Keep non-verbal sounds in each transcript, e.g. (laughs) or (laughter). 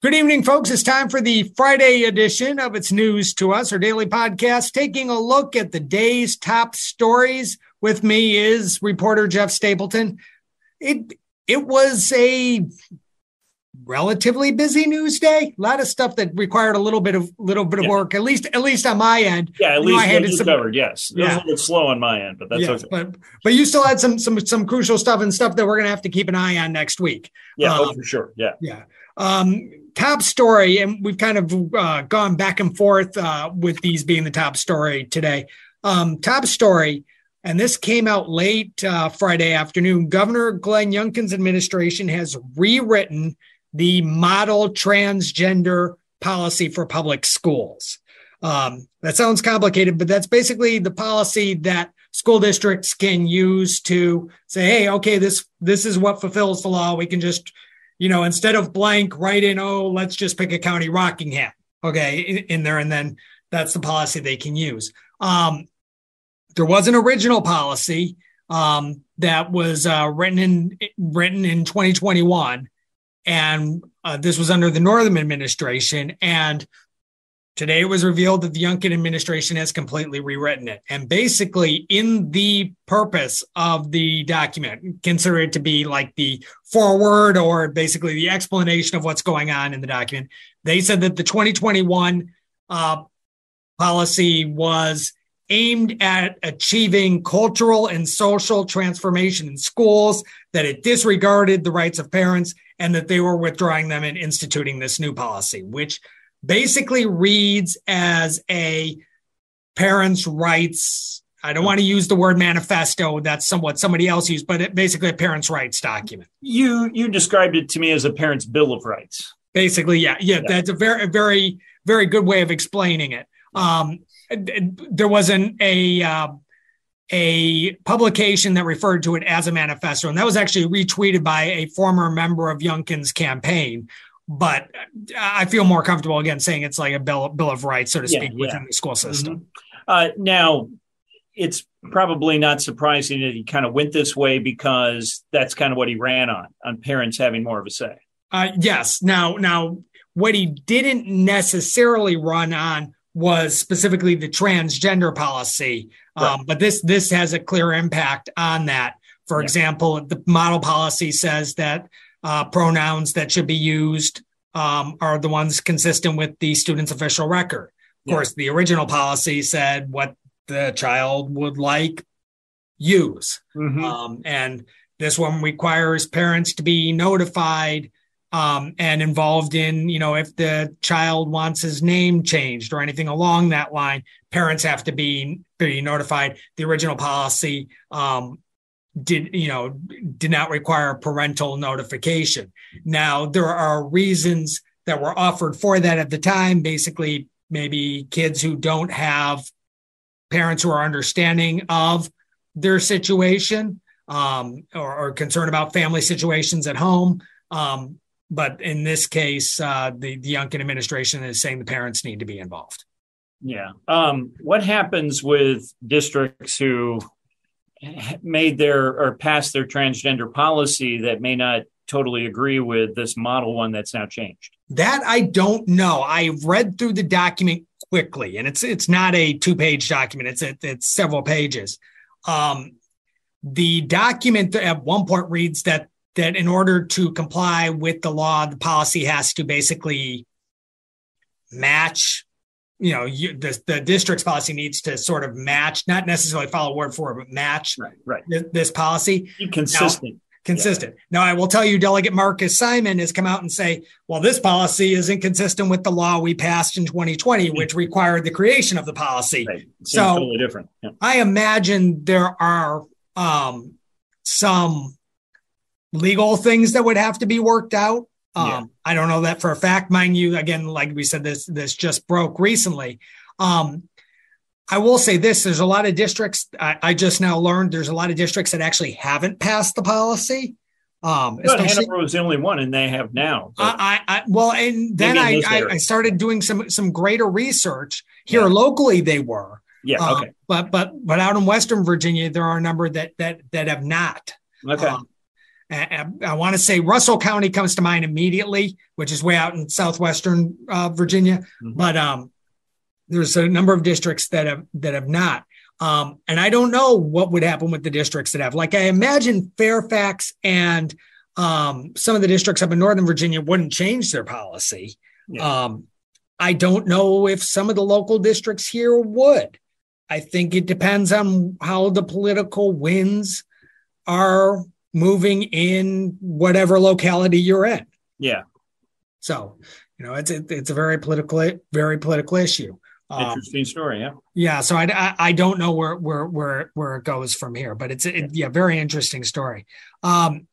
Good evening, folks. It's time for the Friday edition of It's News to Us, our daily podcast, taking a look at the day's top stories. With me is reporter Jeff Stapleton. It it was a relatively busy news day. A lot of stuff that required a little bit of little bit of Yeah. work, at least at least on my end. Yeah, at You know, least I had some- covered. Yes, it was a little slow on my end, but that's Yes, okay. but but you still had some some some crucial stuff and stuff that we're gonna have to keep an eye on next week. Yeah, oh, um, for sure. Yeah, Yeah. Um, top story, and we've kind of uh, gone back and forth uh, with these being the top story today. Um, top story, and this came out late uh, Friday afternoon. Governor Glenn Youngkin's administration has rewritten the model transgender policy for public schools. Um, that sounds complicated, but that's basically the policy that school districts can use to say, "Hey, okay, this this is what fulfills the law. We can just you know, instead of blank, write in, oh, let's just pick a county Rockingham, okay, in, in there, and then that's the policy they can use. Um, there was an original policy um, that was uh, written in written in 2021, and uh, this was under the Northam administration. And today it was revealed that the Youngkin administration has completely rewritten it. And basically, in the purpose of the document, consider it to be like the forward or basically the explanation of what's going on in the document. They said that the 2021 uh, policy was aimed at achieving cultural and social transformation in schools, that it disregarded the rights of parents, and that they were withdrawing them and instituting this new policy, which basically reads as a parents' rights. I don't want to use the word manifesto. That's somewhat somebody else used, but it, basically a parents' rights document. you you described it to me as a parent's bill of rights. Basically, yeah, yeah, Yeah. that's a very, very, very good way of explaining it. Um, there was an a uh, a publication that referred to it as a manifesto, and that was actually retweeted by a former member of Youngkin's campaign. But I feel more comfortable again saying it's like a bill bill of rights, so to speak, yeah. within the school system. Uh, now, it's probably not surprising that he kind of went this way because that's kind of what he ran on on parents having more of a say. Uh, yes. Now, now, what he didn't necessarily run on was specifically the transgender policy, um, but this this has a clear impact on that. For Yeah. example, the model policy says that uh, pronouns that should be used um, are the ones consistent with the student's official record. Of Yeah. course, the original policy said what the child would like use. Mhm. Um, and this one requires parents to be notified um, and involved in, you know, if the child wants his name changed or anything along that line, parents have to be be notified. The original policy um, did, you know, did not require parental notification. Now there are reasons that were offered for that at the time. Basically, maybe kids who don't have parents who are understanding of their situation um, or, or concerned about family situations at home. Um, but in this case, uh, the, the Youngkin administration is saying the parents need to be involved. Yeah. Um, what happens with districts who (laughs) made their or passed their transgender policy that may not totally agree with this model one that's now changed? That I don't know. I read through the document quickly, and it's it's not a two page document. It's it's several pages. Um, the document at one point reads that that in order to comply with the law, the policy has to basically match. You know, you, the the district's policy needs to sort of match, not necessarily follow word for word, but match Right, right. this, this policy Be consistent. consistent. Now, I will tell you, Delegate Marcus Simon has come out and say, well, this policy is inconsistent with the law we passed in 2020, which required the creation of the policy. Right. So- totally different. Yeah. I imagine there are um, some legal things that would have to be worked out. Um, Yeah. I don't know that for a fact, mind you. Again, like we said, this this just broke recently. Um, I will say this: there's a lot of districts. I, I just now learned there's a lot of districts that actually haven't passed the policy. Um, But Hanover was the only one, and they have now. I, I, I well, and then I, I, I started doing some some greater research here Yeah. locally. They were, yeah. uh, Okay. but but but out in Western Virginia, there are a number that that that have not. Okay. Um, I, I want to say Russell County comes to mind immediately, which is way out in southwestern uh, Virginia. Mhm. But um, there's a number of districts that have that have not. Um, and I don't know what would happen with the districts that have. Like I imagine Fairfax and um, some of the districts up in Northern Virginia wouldn't change their policy. Yeah. Um, I don't know if some of the local districts here would. I think it depends on how the political winds are moving in whatever locality you're in. yeah. So, you know, it's it's a very political, very political issue. Um, Interesting story. Yeah. yeah, so I, I I don't know where where where where it goes from here, but it's it, yeah, very interesting story. Um,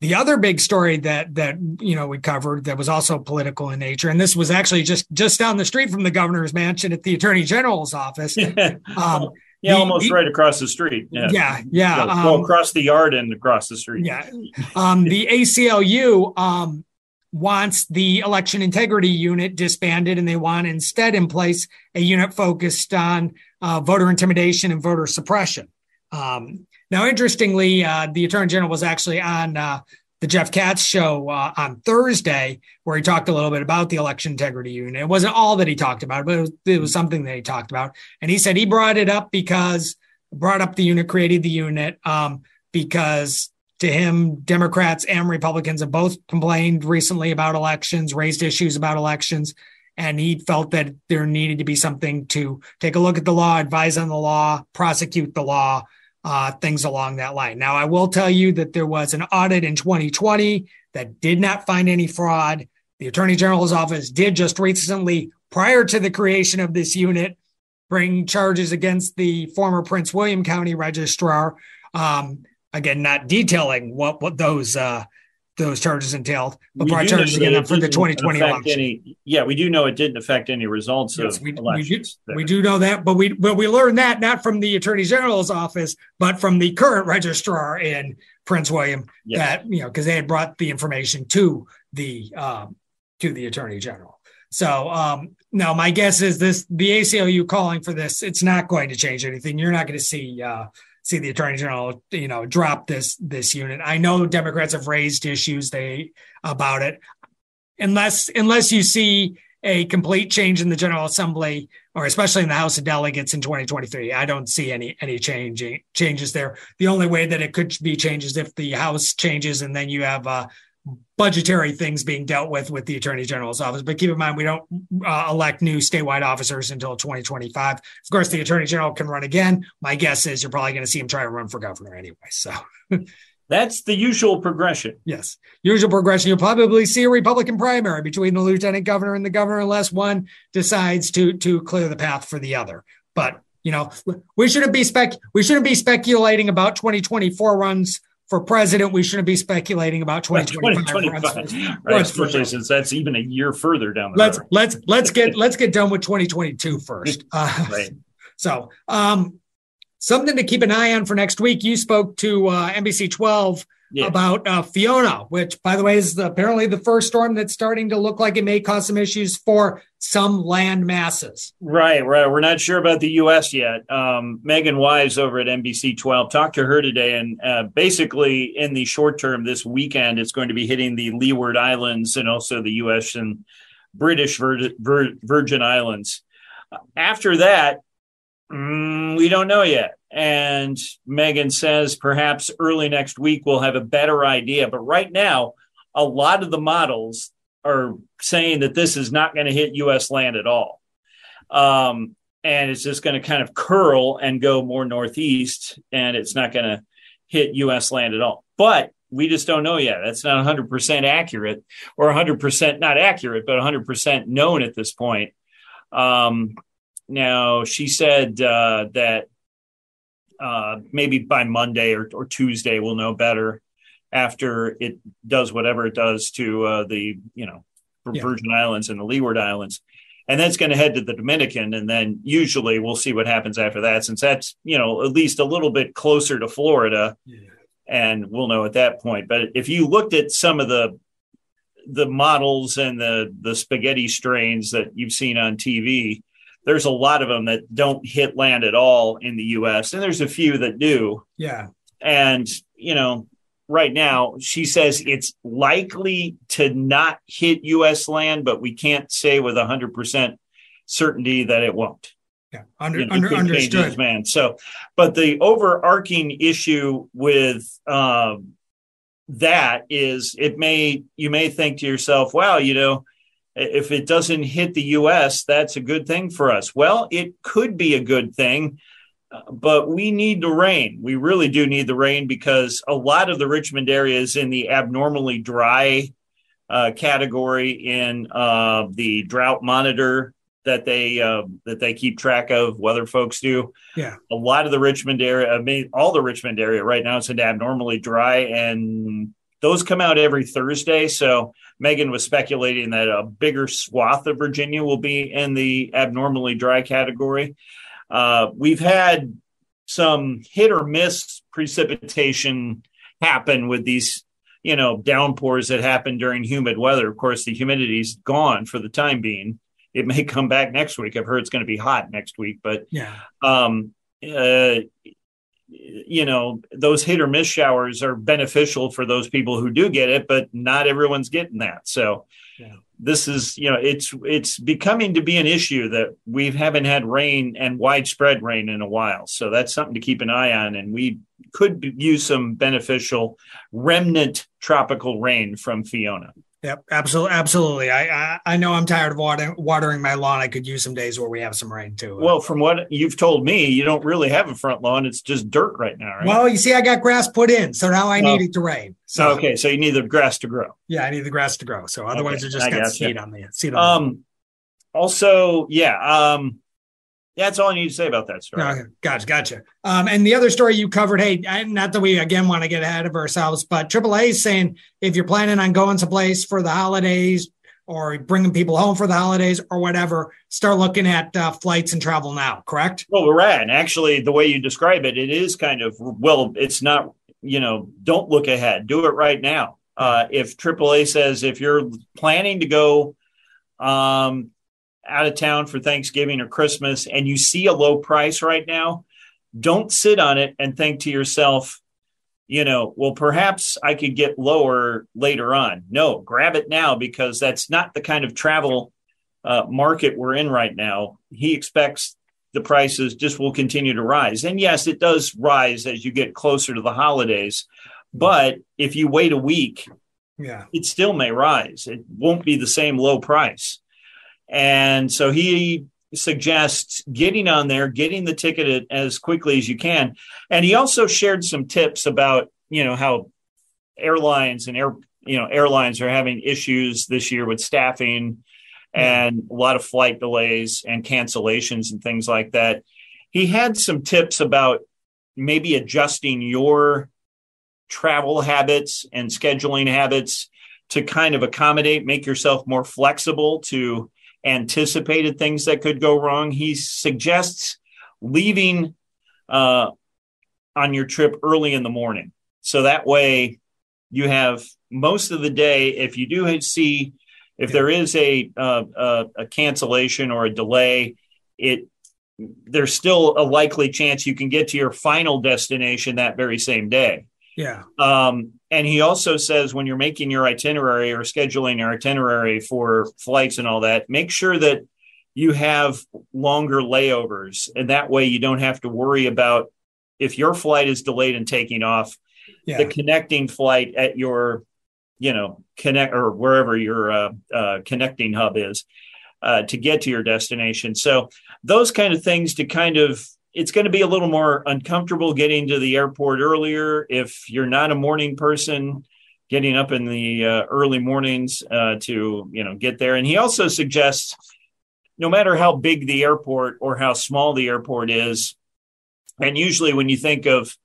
the other big story that that you know we covered that was also political in nature, and this was actually just just down the street from the governor's mansion at the attorney general's office. (laughs) Um, yeah, the- almost the- right across the street. Yeah. yeah, yeah, Well, well, um, across the yard and across the street. yeah. Um, the ACLU um, wants the election integrity unit disbanded, and they want instead in place a unit focused on uh, voter intimidation and voter suppression. Um, now, interestingly, uh, the attorney general was actually on uh, the Jeff Katz show uh, on Thursday, where he talked a little bit about the election integrity unit. It wasn't all that he talked about, but it was, it was something that he talked about. And he said he brought it up because brought up the unit, created the unit, um, because to him, Democrats and Republicans have both complained recently about elections, raised issues about elections, and he felt that there needed to be something to take a look at the law, advise on the law, prosecute the law, uh, things along that line. Now, I will tell you that there was an audit in 2020 that did not find any fraud. The Attorney General's office did just recently, prior to the creation of this unit, bring charges against the former Prince William County registrar. Um, again, not detailing what what those uh, those charges entailed, but brought charges that against them it for the 2020 election. Any, yeah, we do know it didn't affect any results Yes, we, we, do, we do know that, but we but we learned that not from the Attorney General's office, but from the current registrar in Prince William. Yes. That you know because they had brought the information to the um, to the Attorney General. So um, now my guess is this: the ACLU calling for this. It's not going to change anything. You're not going to see. Uh, see the attorney general you know drop this this unit. I know democrats have raised issues they about it. Unless unless you see a complete change in the general assembly or especially in the house of delegates in 2023 i don't see any any changing changes there. The only way that it could be changed is if the house changes and then you have uh budgetary things being dealt with with the attorney general's office but keep in mind we don't uh, elect new statewide officers until 2025 of course the attorney general can run again my guess is you're probably going to see him try to run for governor anyway so That's the usual progression. Yes. Usual progression. You'll probably see a Republican primary between the lieutenant governor and the governor unless one decides to to clear the path for the other. But you know, we shouldn't be spec we shouldn't be speculating about 2024 runs for president. We shouldn't be speculating about 2025 runs. 2025. Right, especially since that's even a year further down the Let's road. let's let's get (laughs) let's get done with 2022 first. (laughs) Uh, Right. So, um, something to keep an eye on for next week. You spoke to uh, NBC 12 Yeah. about uh, Fiona, which, by the way, is apparently the first storm that's starting to look like it may cause some issues for some land masses. Right, right. We're not sure about the U.S. yet. Um, Megan Wise over at NBC 12 talked to her today, and uh, basically, in the short term, this weekend, it's going to be hitting the Leeward Islands and also the U.S. and British Vir- Vir- Virgin Islands. After that, Mm, we don't know yet. And Megan says perhaps early next week we'll have a better idea. But right now, a lot of the models are saying that this is not going to hit U.S. land at all. Um, and it's just going to kind of curl and go more northeast, and it's not going to hit U.S. land at all. But we just don't know yet. That's not 100% accurate or 100% not accurate, but 100% known at this point. Um, now, she said uh, that uh, maybe by Monday or, or, Tuesday we'll know better after it does whatever it does to uh, the, you know, yeah. Virgin Islands and the Leeward Islands. And then it's going to head to the Dominican. And then usually we'll see what happens after that, since that's, you know, at least a little bit closer to Florida. Yeah. And we'll know at that point. But if you looked at some of the the models and the the spaghetti strains that you've seen on TV, there's a lot of them that don't hit land at all in the US and there's a few that do. Yeah. And you know, right now she says it's likely to not hit US land but we can't say with 100% certainty that it won't. Yeah, under, you know, under understood, man. So, but the overarching issue with um, that is, it may you may think to yourself, "Wow, you know, if it doesn't hit the U.S., that's a good thing for us. Well, it could be a good thing, but we need the rain. We really do need the rain because a lot of the Richmond area is in the abnormally dry uh, category in uh, the drought monitor that they uh, that they keep track of. Weather folks do. Yeah, a lot of the Richmond area, I mean, all the Richmond area right now is in abnormally dry, and those come out every Thursday. So Megan was speculating that a bigger swath of Virginia will be in the abnormally dry category. Uh, we've had some hit or miss precipitation happen with these, you know, downpours that happen during humid weather. Of course, the humidity's gone for the time being. It may come back next week. I've heard it's going to be hot next week, but yeah. Um, uh, you know those hit or miss showers are beneficial for those people who do get it but not everyone's getting that. So yeah. this is you know it's it's becoming to be an issue that we haven't had rain and widespread rain in a while. So that's something to keep an eye on and we could use some beneficial remnant tropical rain from fiona Yep, absolutely, absolutely. I, I, I know I'm tired of watering watering my lawn. I could use some days where we have some rain too. Well, from what you've told me, you don't really have a front lawn. It's just dirt right now, right? Well, you see, I got grass put in, so now I need it to rain. So okay, so you need the grass to grow. Yeah, I need the grass to grow. So otherwise, okay, it just got seed on the seed on. Um, also, yeah. Um, yeah, that's all I need to say about that story. Okay, gotcha, gotcha. Um, and the other story you covered, hey, not that we again want to get ahead of ourselves, but AAA is saying if you're planning on going someplace for the holidays or bringing people home for the holidays or whatever, start looking at uh, flights and travel now. Correct? Well, we're at, and actually, the way you describe it, it is kind of well, it's not. You know, don't look ahead. Do it right now. Uh, if AAA says if you're planning to go um, out of town for Thanksgiving or Christmas and you see a low price right now, don't sit on it and think to yourself, you know, well, perhaps I could get lower later on. No, grab it now because that's not the kind of travel uh, market we're in right now. He expects the prices just will continue to rise. And yes, it does rise as you get closer to the holidays. But if you wait a week, yeah, it still may rise. It won't be the same low price. And so he suggests getting on there, getting the ticket as quickly as you can. And he also shared some tips about, you know, how airlines and air, you know, airlines are having issues this year with staffing hmm. and a lot of flight delays and cancellations and things like that. He had some tips about maybe adjusting your travel habits and scheduling habits to kind of accommodate, make yourself more flexible to anticipated things that could go wrong. He suggests leaving uh, on your trip early in the morning. So that way you have most of the day. If you do see, if there is a, uh, a, a cancellation or a delay, it there's still a likely chance you can get to your final destination that very same day. Yeah. Um, and he also says when you're making your itinerary or scheduling your itinerary for flights and all that, make sure that you have longer layovers. And that way you don't have to worry about if your flight is delayed and taking off, yeah. the connecting flight at your, you know, connect or wherever your uh, uh, connecting hub is uh, to get to your destination. So those kind of things to kind of it's going to be a little more uncomfortable getting to the airport earlier if you're not a morning person getting up in the uh, early mornings uh, to you know get there. And he also suggests no matter how big the airport or how small the airport is and usually when you think of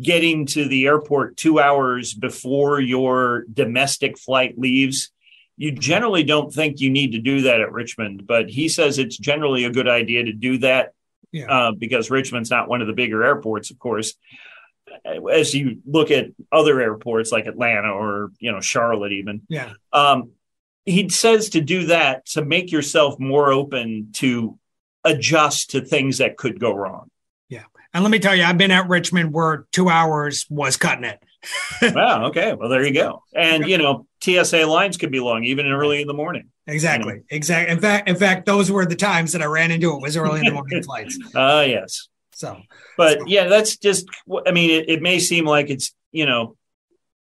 getting to the airport two hours before your domestic flight leaves you generally don't think you need to do that at richmond. But he says it's generally a good idea to do that yeah. uh, because Richmond's not one of the bigger airports, of course. As you look at other airports like Atlanta or you know Charlotte, even yeah, um, he says to do that to make yourself more open to adjust to things that could go wrong. Yeah, and let me tell you, I've been at Richmond where two hours was cutting it. Wow. Okay. Well, there you go. And you know, TSA lines could be long, even early in the morning. Exactly. You know? Exactly. In fact, in fact, those were the times that I ran into it was early in the morning flights. (laughs) Ah, uh, yes. So, but so. yeah, that's just. I mean, it, it may seem like it's you know,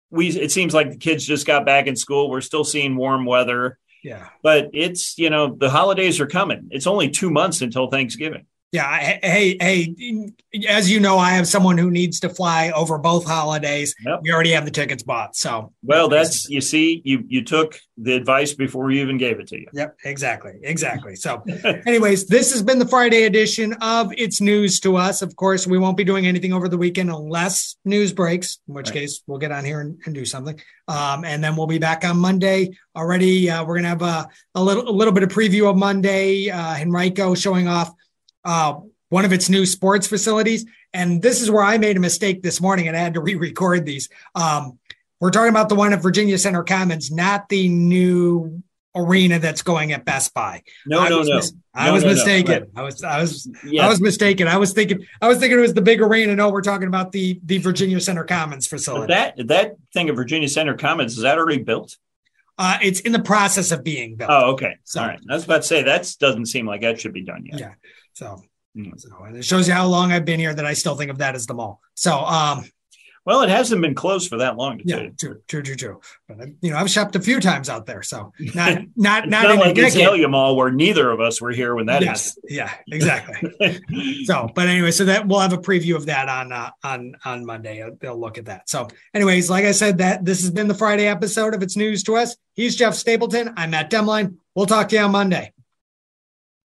we. It seems like the kids just got back in school. We're still seeing warm weather. Yeah. But it's you know the holidays are coming. It's only two months until Thanksgiving. Yeah. Hey, hey, as you know, I have someone who needs to fly over both holidays. Yep. We already have the tickets bought. So, well, that's, you see, you, you took the advice before we even gave it to you. Yep. Exactly. Exactly. So, (laughs) anyways, this has been the Friday edition of It's News to Us. Of course, we won't be doing anything over the weekend unless news breaks, in which right. case we'll get on here and, and do something. Um, and then we'll be back on Monday already. Uh, we're going to have a, a little, a little bit of preview of Monday. Uh, Henrico showing off uh, one of its new sports facilities. And this is where I made a mistake this morning and I had to (laughs) re-record these. Um, we're talking about the one at Virginia Center Commons, not the new arena that's going at Best Buy. No, I no, no. Mis- I was no, mistaken. No, I was, I was, yes. I was mistaken. I was thinking, I was thinking it was the big arena. No, we're talking about the the Virginia Center Commons facility. But that that thing at Virginia Center Commons is that already built? Uh, it's in the process of being built. Oh, okay. So, All right. I was about to say that doesn't seem like that should be done yet. Yeah. So, mm. so and it shows you how long I've been here that I still think of that as the mall. So, um, well, it hasn't been closed for that long. yeah, true, true, true, true. But you know, I've shopped a few times out there, so (laughs) not not not, not like Azalea Mall where neither of us were here when that yes, happened. yeah, exactly. so, (laughs) but anyway, so that we'll have a preview of that on uh, on on Monday. They'll look at that. So, anyways, like I said, that this has been the Friday episode of It's News to Us. He's Jeff Stapleton. I'm Matt Demline. We'll talk to you on Monday.